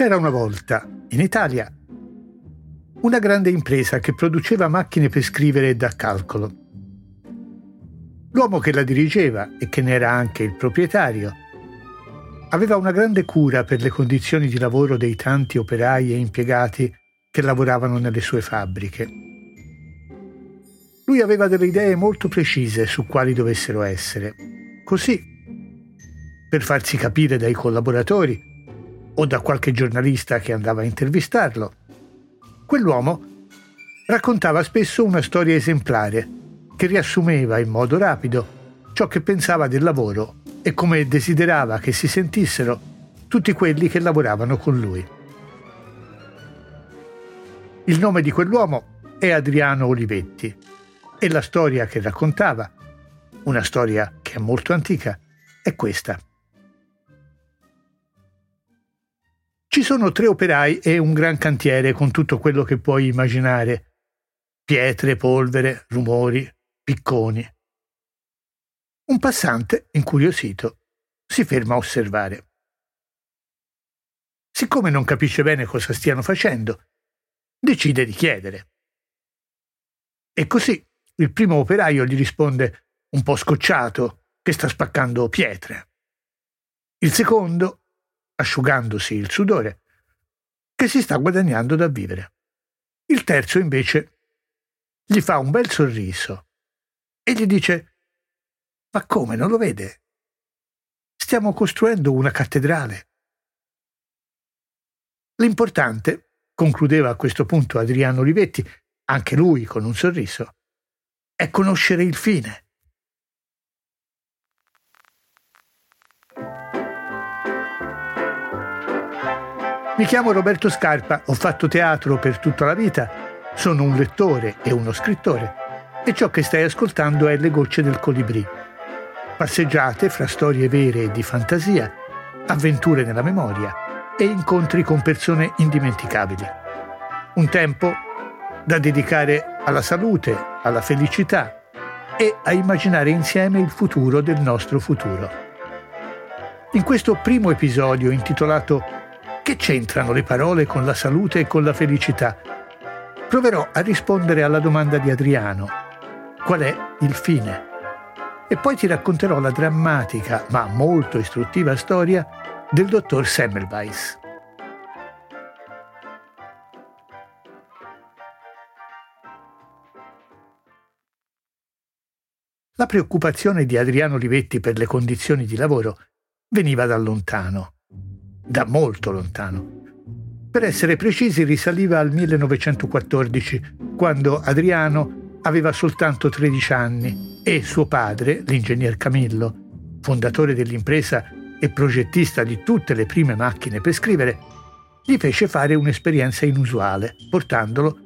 C'era una volta, in Italia, una grande impresa che produceva macchine per scrivere da calcolo. L'uomo che la dirigeva e che ne era anche il proprietario aveva una grande cura per le condizioni di lavoro dei tanti operai e impiegati che lavoravano nelle sue fabbriche. Lui aveva delle idee molto precise su quali dovessero essere. Così, per farsi capire dai collaboratori o da qualche giornalista che andava a intervistarlo, quell'uomo raccontava spesso una storia esemplare che riassumeva in modo rapido ciò che pensava del lavoro e come desiderava che si sentissero tutti quelli che lavoravano con lui. Il nome di quell'uomo è Adriano Olivetti e la storia che raccontava, una storia che è molto antica, è questa. Ci sono tre operai e un gran cantiere con tutto quello che puoi immaginare. Pietre, polvere, rumori, picconi. Un passante, incuriosito, si ferma a osservare. Siccome non capisce bene cosa stiano facendo, decide di chiedere. E così il primo operaio gli risponde, un po' scocciato, che sta spaccando pietre. Il secondo, asciugandosi il sudore, che si sta guadagnando da vivere. Il terzo, invece, gli fa un bel sorriso e gli dice ma come, non lo vede? Stiamo costruendo una cattedrale. L'importante, concludeva a questo punto Adriano Olivetti, anche lui con un sorriso, è conoscere il fine. Mi chiamo Roberto Scarpa, ho fatto teatro per tutta la vita, sono un lettore e uno scrittore e ciò che stai ascoltando è Le gocce del colibrì passeggiate fra storie vere e di fantasia, avventure nella memoria e incontri con persone indimenticabili. Un tempo da dedicare alla salute, alla felicità e a immaginare insieme il futuro del nostro futuro. In questo primo episodio intitolato Che c'entrano le parole con la salute e con la felicità? Proverò a rispondere alla domanda di Adriano. Qual è il fine? e poi ti racconterò la drammatica ma molto istruttiva storia del dottor Semmelweis. La preoccupazione di Adriano Olivetti per le condizioni di lavoro veniva da lontano, da molto lontano. Per essere precisi risaliva al 1914, quando Adriano aveva soltanto 13 anni e suo padre, l'ingegner Camillo, fondatore dell'impresa e progettista di tutte le prime macchine per scrivere, gli fece fare un'esperienza inusuale, portandolo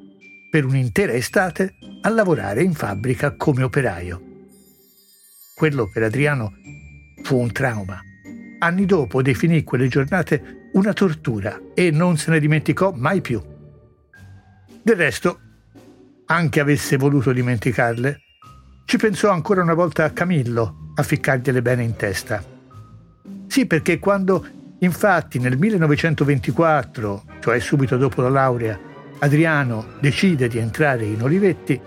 per un'intera estate a lavorare in fabbrica come operaio. Quello per Adriano fu un trauma. Anni dopo definì quelle giornate una tortura e non se ne dimenticò mai più. Del resto, anche avesse voluto dimenticarle, ci pensò ancora una volta a Camillo a ficcargliele bene in testa. Sì, perché quando infatti nel 1924, cioè subito dopo la laurea, Adriano decide di entrare in Olivetti,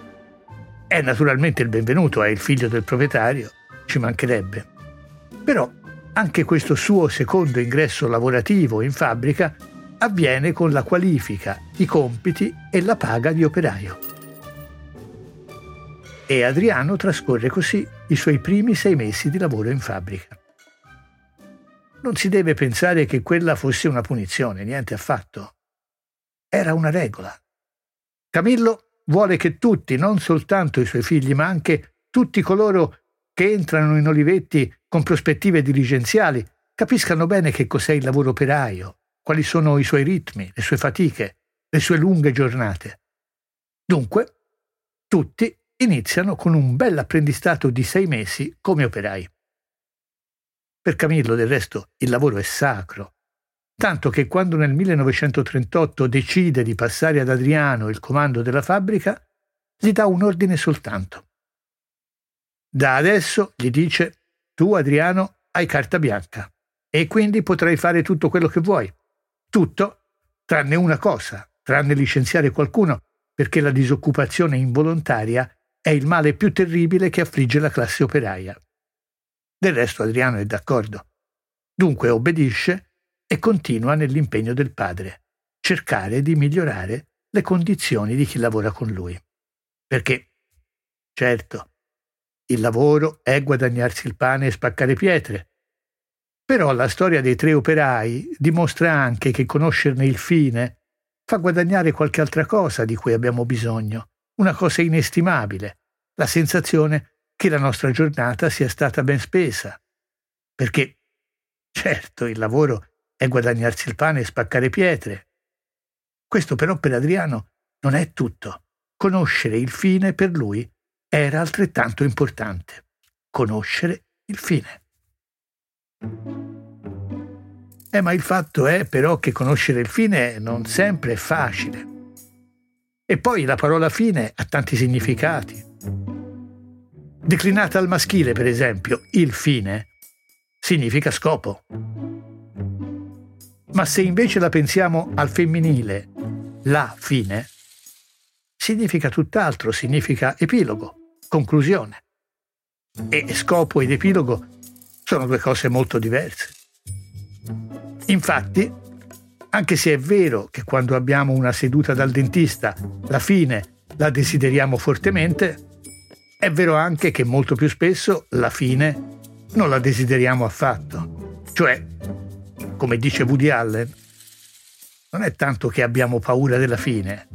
è naturalmente il benvenuto, è il figlio del proprietario, ci mancherebbe. Però anche questo suo secondo ingresso lavorativo in fabbrica avviene con la qualifica, i compiti e la paga di operaio e Adriano trascorre così i suoi primi sei mesi di lavoro in fabbrica. Non si deve pensare che quella fosse una punizione, niente affatto. Era una regola. Camillo vuole che tutti, non soltanto i suoi figli, ma anche tutti coloro che entrano in Olivetti con prospettive dirigenziali, capiscano bene che cos'è il lavoro operaio, quali sono i suoi ritmi, le sue fatiche, le sue lunghe giornate. Dunque, tutti iniziano con un bel apprendistato di sei mesi come operai. Per Camillo, del resto, il lavoro è sacro, tanto che quando nel 1938 decide di passare ad Adriano il comando della fabbrica, gli dà un ordine soltanto. Da adesso, gli dice, tu Adriano hai carta bianca e quindi potrai fare tutto quello che vuoi, tutto tranne una cosa, tranne licenziare qualcuno, perché la disoccupazione involontaria è il male più terribile che affligge la classe operaia. Del resto Adriano è d'accordo. Dunque obbedisce e continua nell'impegno del padre, cercare di migliorare le condizioni di chi lavora con lui. Perché, certo, il lavoro è guadagnarsi il pane e spaccare pietre. Però la storia dei tre operai dimostra anche che conoscerne il fine fa guadagnare qualche altra cosa di cui abbiamo bisogno, una cosa inestimabile, la sensazione che la nostra giornata sia stata ben spesa. Perché, certo, il lavoro è guadagnarsi il pane e spaccare pietre. Questo però per Adriano non è tutto. Conoscere il fine per lui era altrettanto importante. Conoscere il fine. Eh, ma il fatto è però che conoscere il fine non sempre è facile. E poi la parola fine ha tanti significati. Declinata al maschile, per esempio, il fine significa scopo. Ma se invece la pensiamo al femminile, la fine, significa tutt'altro, significa epilogo conclusione. E scopo ed epilogo sono due cose molto diverse. Infatti, anche se è vero che quando abbiamo una seduta dal dentista, la fine la desideriamo fortemente, è vero anche che molto più spesso la fine non la desideriamo affatto. Cioè, come dice Woody Allen, non è tanto che abbiamo paura della fine,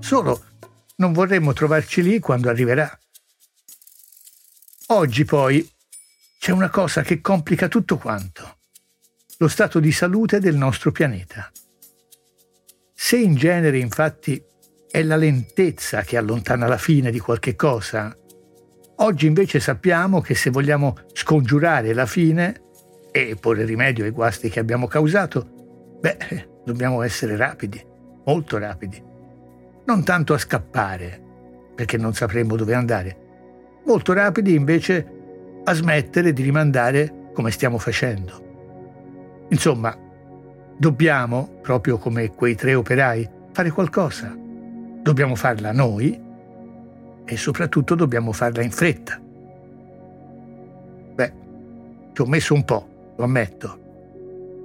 solo non vorremmo trovarci lì quando arriverà. Oggi poi c'è una cosa che complica tutto quanto, lo stato di salute del nostro pianeta. Se in genere infatti è la lentezza che allontana la fine di qualche cosa, oggi invece sappiamo che se vogliamo scongiurare la fine e porre rimedio ai guasti che abbiamo causato, beh, dobbiamo essere rapidi, molto rapidi. Non tanto a scappare, perché non sapremmo dove andare, molto rapidi invece a smettere di rimandare come stiamo facendo. Insomma, dobbiamo, proprio come quei tre operai, fare qualcosa. Dobbiamo farla noi e soprattutto dobbiamo farla in fretta. Beh, ci ho messo un po', lo ammetto.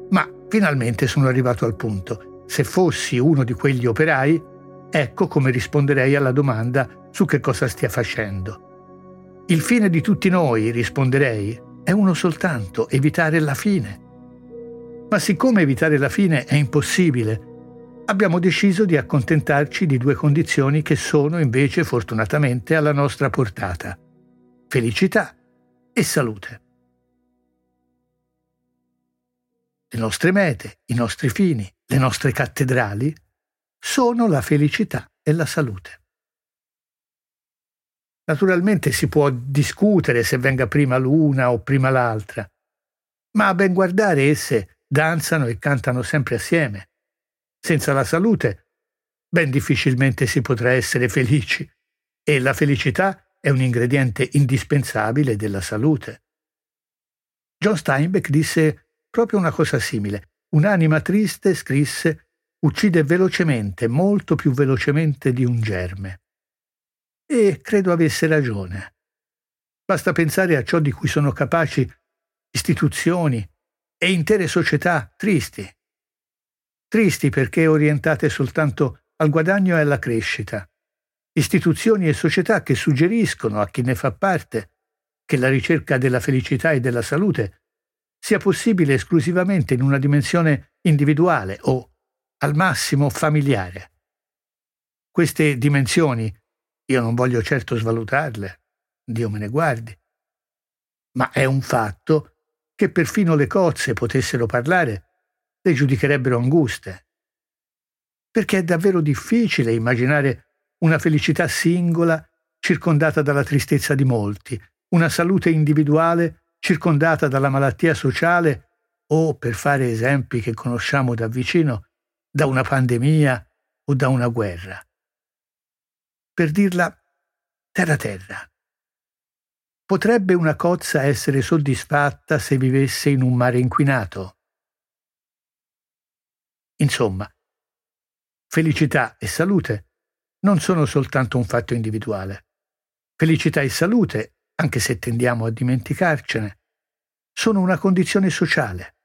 Ma finalmente sono arrivato al punto. Se fossi uno di quegli operai, ecco come risponderei alla domanda su che cosa stia facendo. Il fine di tutti noi, risponderei, è uno soltanto, evitare la fine. Ma siccome evitare la fine è impossibile, abbiamo deciso di accontentarci di due condizioni che sono invece fortunatamente alla nostra portata. Felicità e salute. Le nostre mete, i nostri fini, le nostre cattedrali sono la felicità e la salute. Naturalmente si può discutere se venga prima l'una o prima l'altra, ma a ben guardare esse danzano e cantano sempre assieme. Senza la salute, ben difficilmente si potrà essere felici, e la felicità è un ingrediente indispensabile della salute. John Steinbeck disse proprio una cosa simile. Un'anima triste, scrisse, uccide velocemente, molto più velocemente di un germe. E credo avesse ragione. Basta pensare a ciò di cui sono capaci istituzioni e intere società tristi. Tristi perché orientate soltanto al guadagno e alla crescita. Istituzioni e società che suggeriscono a chi ne fa parte che la ricerca della felicità e della salute sia possibile esclusivamente in una dimensione individuale o, al massimo, familiare. Queste dimensioni io non voglio certo svalutarle, Dio me ne guardi. Ma è un fatto che perfino le cozze potessero parlare, le giudicherebbero anguste. Perché è davvero difficile immaginare una felicità singola circondata dalla tristezza di molti, una salute individuale circondata dalla malattia sociale o, per fare esempi che conosciamo da vicino, da una pandemia o da una guerra per dirla terra-terra. Potrebbe una cozza essere soddisfatta se vivesse in un mare inquinato? Insomma, felicità e salute non sono soltanto un fatto individuale. Felicità e salute, anche se tendiamo a dimenticarcene, sono una condizione sociale,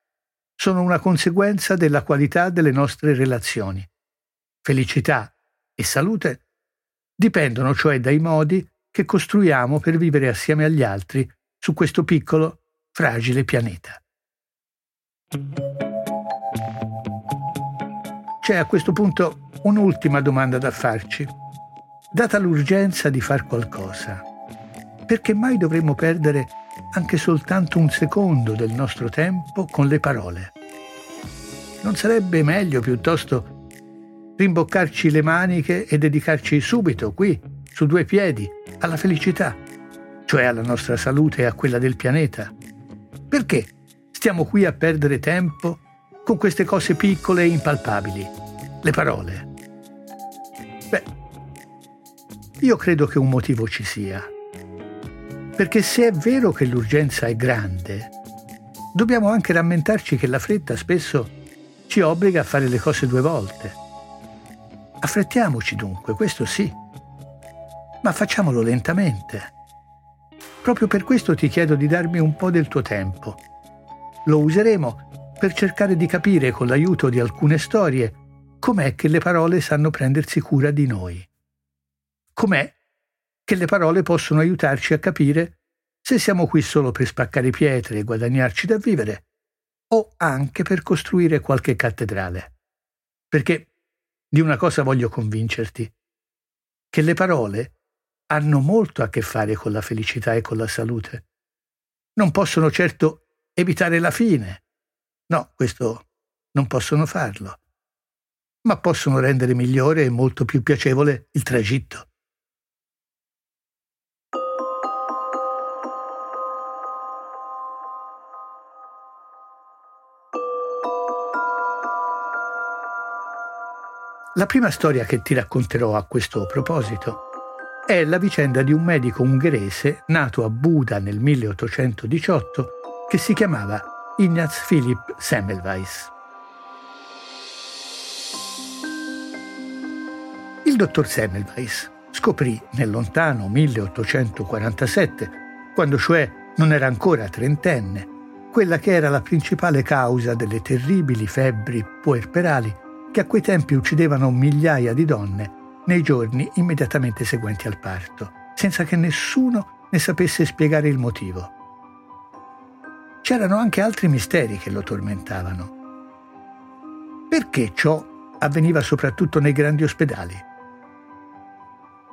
sono una conseguenza della qualità delle nostre relazioni. Felicità e salute dipendono cioè dai modi che costruiamo per vivere assieme agli altri su questo piccolo, fragile pianeta. C'è a questo punto un'ultima domanda da farci. Data l'urgenza di far qualcosa, perché mai dovremmo perdere anche soltanto un secondo del nostro tempo con le parole? Non sarebbe meglio piuttosto rimboccarci le maniche e dedicarci subito, qui, su due piedi, alla felicità, cioè alla nostra salute e a quella del pianeta? Perché stiamo qui a perdere tempo con queste cose piccole e impalpabili, le parole? Beh, io credo che un motivo ci sia. Perché se è vero che l'urgenza è grande, dobbiamo anche rammentarci che la fretta spesso ci obbliga a fare le cose due volte. Affrettiamoci dunque, questo sì, ma facciamolo lentamente. Proprio per questo ti chiedo di darmi un po' del tuo tempo. Lo useremo per cercare di capire con l'aiuto di alcune storie com'è che le parole sanno prendersi cura di noi. Com'è che le parole possono aiutarci a capire se siamo qui solo per spaccare pietre e guadagnarci da vivere o anche per costruire qualche cattedrale. Perché di una cosa voglio convincerti, che le parole hanno molto a che fare con la felicità e con la salute. Non possono certo evitare la fine. No, questo non possono farlo. Ma possono rendere migliore e molto più piacevole il tragitto. La prima storia che ti racconterò a questo proposito è la vicenda di un medico ungherese nato a Buda nel 1818 che si chiamava Ignaz Philipp Semmelweis. Il dottor Semmelweis scoprì nel lontano 1847, quando cioè non era ancora trentenne, quella che era la principale causa delle terribili febbri puerperali che a quei tempi uccidevano migliaia di donne nei giorni immediatamente seguenti al parto, senza che nessuno ne sapesse spiegare il motivo. C'erano anche altri misteri che lo tormentavano. Perché ciò avveniva soprattutto nei grandi ospedali?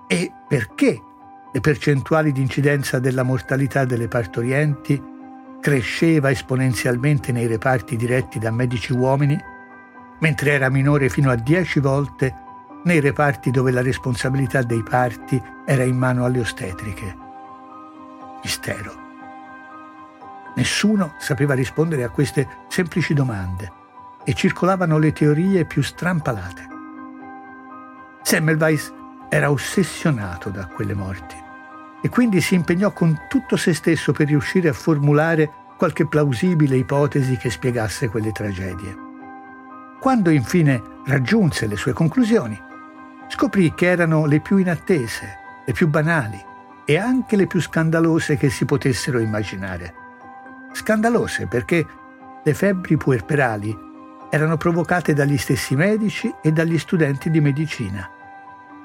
E perché le percentuali di incidenza della mortalità delle partorienti cresceva esponenzialmente nei reparti diretti da medici uomini, mentre era minore fino a 10 volte nei reparti dove la responsabilità dei parti era in mano alle ostetriche. Mistero. Nessuno sapeva rispondere a queste semplici domande e circolavano le teorie più strampalate. Semmelweis era ossessionato da quelle morti e quindi si impegnò con tutto se stesso per riuscire a formulare qualche plausibile ipotesi che spiegasse quelle tragedie. Quando infine raggiunse le sue conclusioni, scoprì che erano le più inattese, le più banali e anche le più scandalose che si potessero immaginare. Scandalose perché le febbri puerperali erano provocate dagli stessi medici e dagli studenti di medicina.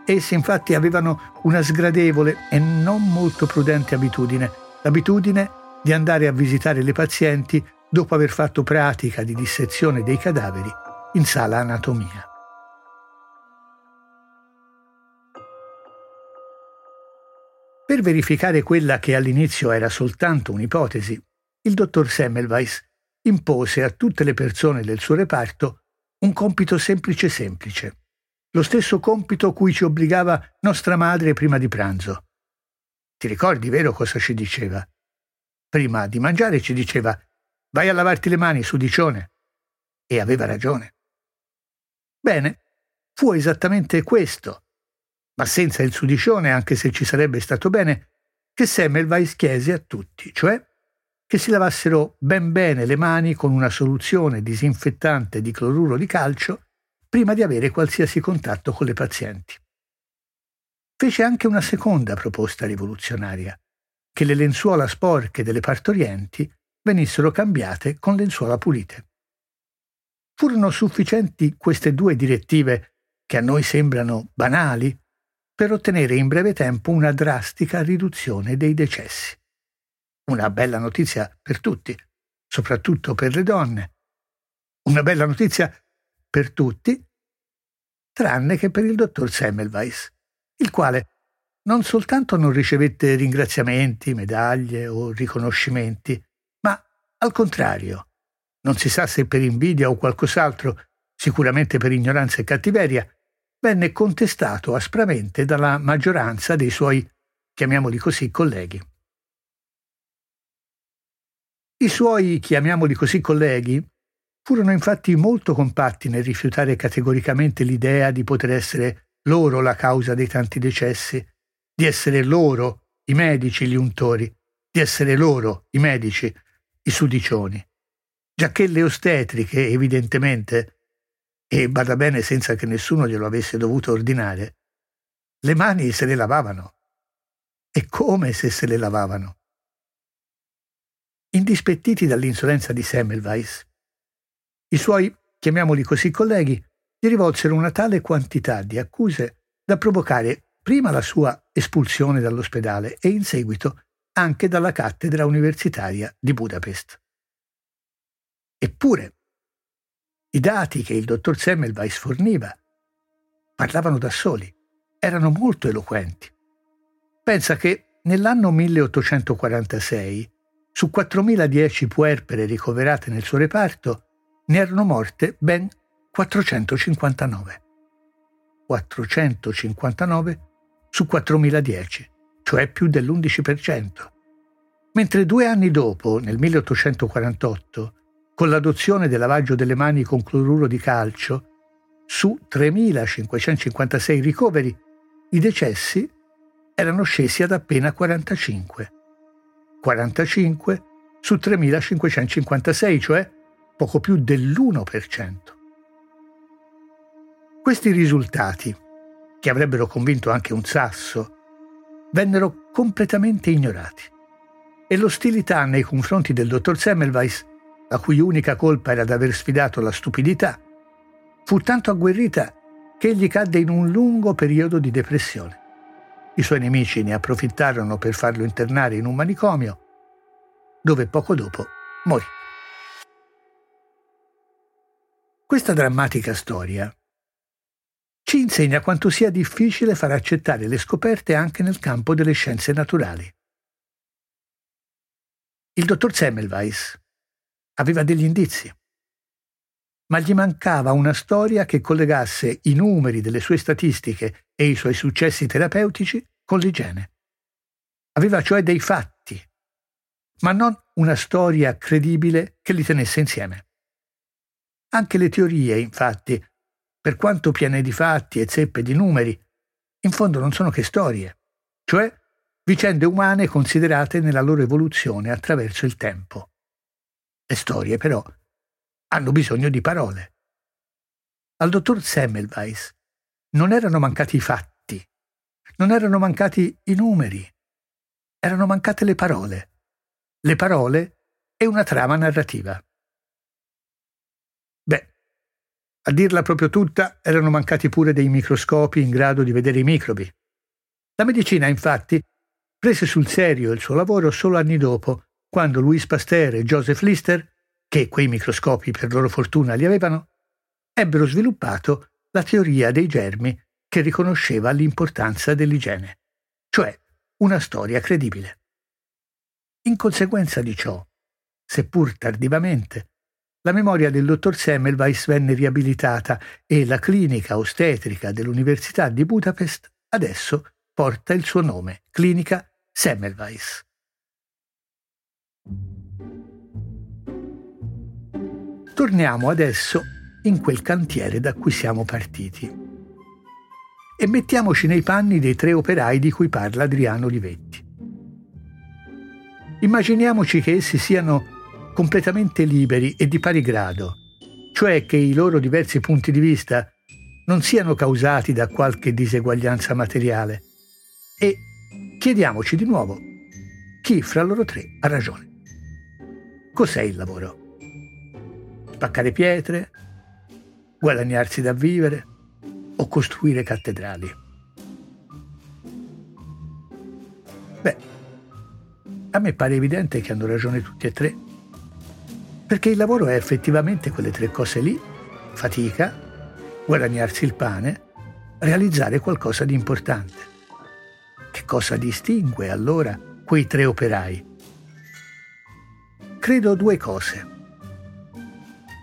Essi infatti avevano una sgradevole e non molto prudente abitudine, l'abitudine di andare a visitare le pazienti dopo aver fatto pratica di dissezione dei cadaveri in sala anatomia. Per verificare quella che all'inizio era soltanto un'ipotesi, il dottor Semmelweis impose a tutte le persone del suo reparto un compito semplice semplice, lo stesso compito cui ci obbligava nostra madre prima di pranzo. Ti ricordi, vero, cosa ci diceva? Prima di mangiare ci diceva vai a lavarti le mani, sudicione. E aveva ragione. Bene, fu esattamente questo ma senza il sudicione, anche se ci sarebbe stato bene, che Semmelweis chiese a tutti, cioè che si lavassero ben bene le mani con una soluzione disinfettante di cloruro di calcio prima di avere qualsiasi contatto con le pazienti. Fece anche una seconda proposta rivoluzionaria, che le lenzuola sporche delle partorienti venissero cambiate con lenzuola pulite. Furono sufficienti queste due direttive, che a noi sembrano banali, per ottenere in breve tempo una drastica riduzione dei decessi. Una bella notizia per tutti, soprattutto per le donne. Una bella notizia per tutti, tranne che per il dottor Semmelweis, il quale non soltanto non ricevette ringraziamenti, medaglie o riconoscimenti, ma al contrario, non si sa se per invidia o qualcos'altro, sicuramente per ignoranza e cattiveria, venne contestato aspramente dalla maggioranza dei suoi, chiamiamoli così, colleghi. I suoi, chiamiamoli così, colleghi, furono infatti molto compatti nel rifiutare categoricamente l'idea di poter essere loro la causa dei tanti decessi, di essere loro i medici gli untori, di essere loro i medici i sudicioni, giacché le ostetriche, evidentemente, e bada bene senza che nessuno glielo avesse dovuto ordinare, le mani se le lavavano. E come se se le lavavano? Indispettiti dall'insolenza di Semmelweis, i suoi, chiamiamoli così, colleghi, gli rivolsero una tale quantità di accuse da provocare prima la sua espulsione dall'ospedale e in seguito anche dalla cattedra universitaria di Budapest. Eppure, i dati che il dottor Semmelweis forniva parlavano da soli, erano molto eloquenti. Pensa che nell'anno 1846 su 4.010 puerpere ricoverate nel suo reparto, ne erano morte ben 459. 459 su 4.010, cioè più dell'11%. Mentre due anni dopo, nel 1848, con l'adozione del lavaggio delle mani con cloruro di calcio, su 3.556 ricoveri, i decessi erano scesi ad appena 45. 45 su 3.556, cioè poco più dell'1%. Questi risultati, che avrebbero convinto anche un sasso, vennero completamente ignorati e l'ostilità nei confronti del dottor Semmelweis, la cui unica colpa era d'aver sfidato la stupidità, fu tanto agguerrita che egli cadde in un lungo periodo di depressione. I suoi nemici ne approfittarono per farlo internare in un manicomio, dove poco dopo morì. Questa drammatica storia ci insegna quanto sia difficile far accettare le scoperte anche nel campo delle scienze naturali. Il dottor Semmelweis aveva degli indizi, ma gli mancava una storia che collegasse i numeri delle sue statistiche e i suoi successi terapeutici con l'igiene. Aveva cioè dei fatti, ma non una storia credibile che li tenesse insieme. Anche le teorie, infatti, per quanto piene di fatti e zeppe di numeri, in fondo non sono che storie, cioè vicende umane considerate nella loro evoluzione attraverso il tempo. Le storie, però, hanno bisogno di parole. Al dottor Semmelweis non erano mancati i fatti, non erano mancati i numeri, erano mancate le parole. Le parole e una trama narrativa. Beh, a dirla proprio tutta, erano mancati pure dei microscopi in grado di vedere i microbi. La medicina, infatti, prese sul serio il suo lavoro solo anni dopo, quando Louis Pasteur e Joseph Lister che quei microscopi per loro fortuna li avevano, ebbero sviluppato la teoria dei germi che riconosceva l'importanza dell'igiene, cioè una storia credibile. In conseguenza di ciò, seppur tardivamente, la memoria del dottor Semmelweis venne riabilitata e la clinica ostetrica dell'Università di Budapest adesso porta il suo nome, Clinica Semmelweis. Torniamo adesso in quel cantiere da cui siamo partiti e mettiamoci nei panni dei tre operai di cui parla Adriano Olivetti. Immaginiamoci che essi siano completamente liberi e di pari grado, cioè che i loro diversi punti di vista non siano causati da qualche diseguaglianza materiale. E chiediamoci di nuovo, chi fra loro tre ha ragione? Cos'è il lavoro? Spaccare pietre? Guadagnarsi da vivere? O costruire cattedrali? Beh, a me pare evidente che hanno ragione tutti e tre. Perché il lavoro è effettivamente quelle tre cose lì, fatica, guadagnarsi il pane, realizzare qualcosa di importante. Che cosa distingue allora quei tre operai? Credo due cose.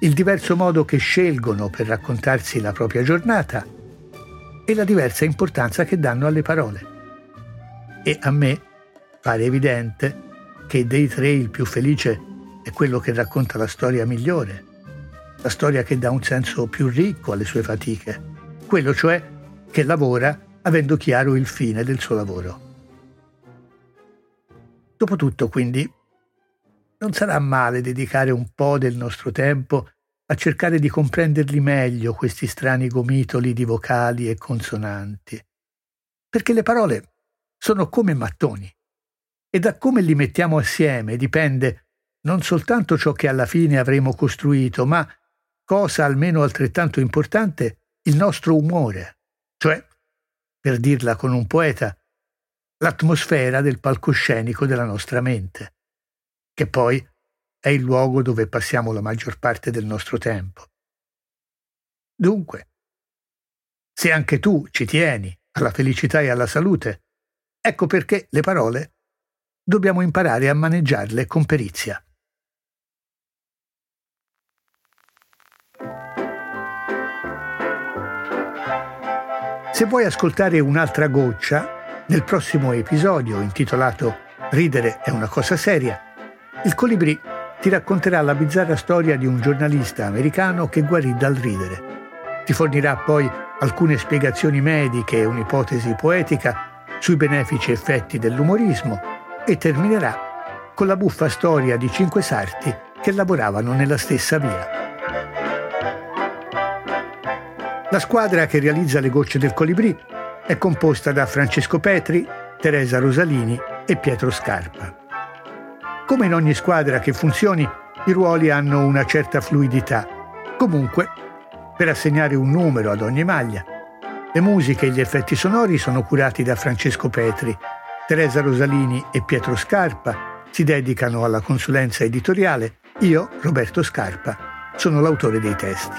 Il diverso modo che scelgono per raccontarsi la propria giornata e la diversa importanza che danno alle parole. E a me pare evidente che dei tre il più felice è quello che racconta la storia migliore la storia che dà un senso più ricco alle sue fatiche, quello cioè che lavora avendo chiaro il fine del suo lavoro. Dopotutto, quindi, non sarà male dedicare un po' del nostro tempo a cercare di comprenderli meglio questi strani gomitoli di vocali e consonanti, perché le parole sono come mattoni. E da come li mettiamo assieme dipende non soltanto ciò che alla fine avremo costruito, ma cosa almeno altrettanto importante, il nostro umore, cioè, per dirla con un poeta, l'atmosfera del palcoscenico della nostra mente, che poi è il luogo dove passiamo la maggior parte del nostro tempo. Dunque, se anche tu ci tieni alla felicità e alla salute, ecco perché le parole dobbiamo imparare a maneggiarle con perizia. Se vuoi ascoltare un'altra goccia, nel prossimo episodio intitolato Ridere è una cosa seria, il Colibrì ti racconterà la bizzarra storia di un giornalista americano che guarì dal ridere. Ti fornirà poi alcune spiegazioni mediche e un'ipotesi poetica sui benefici effetti dell'umorismo e terminerà con la buffa storia di cinque sarti che lavoravano nella stessa via. La squadra che realizza le gocce del colibrì è composta da Francesco Petri, Teresa Rosalini e Pietro Scarpa. Come in ogni squadra che funzioni, i ruoli hanno una certa fluidità. Comunque, per assegnare un numero ad ogni maglia, le musiche e gli effetti sonori sono curati da Francesco Petri, Teresa Rosalini e Pietro Scarpa si dedicano alla consulenza editoriale, io, Roberto Scarpa, sono l'autore dei testi.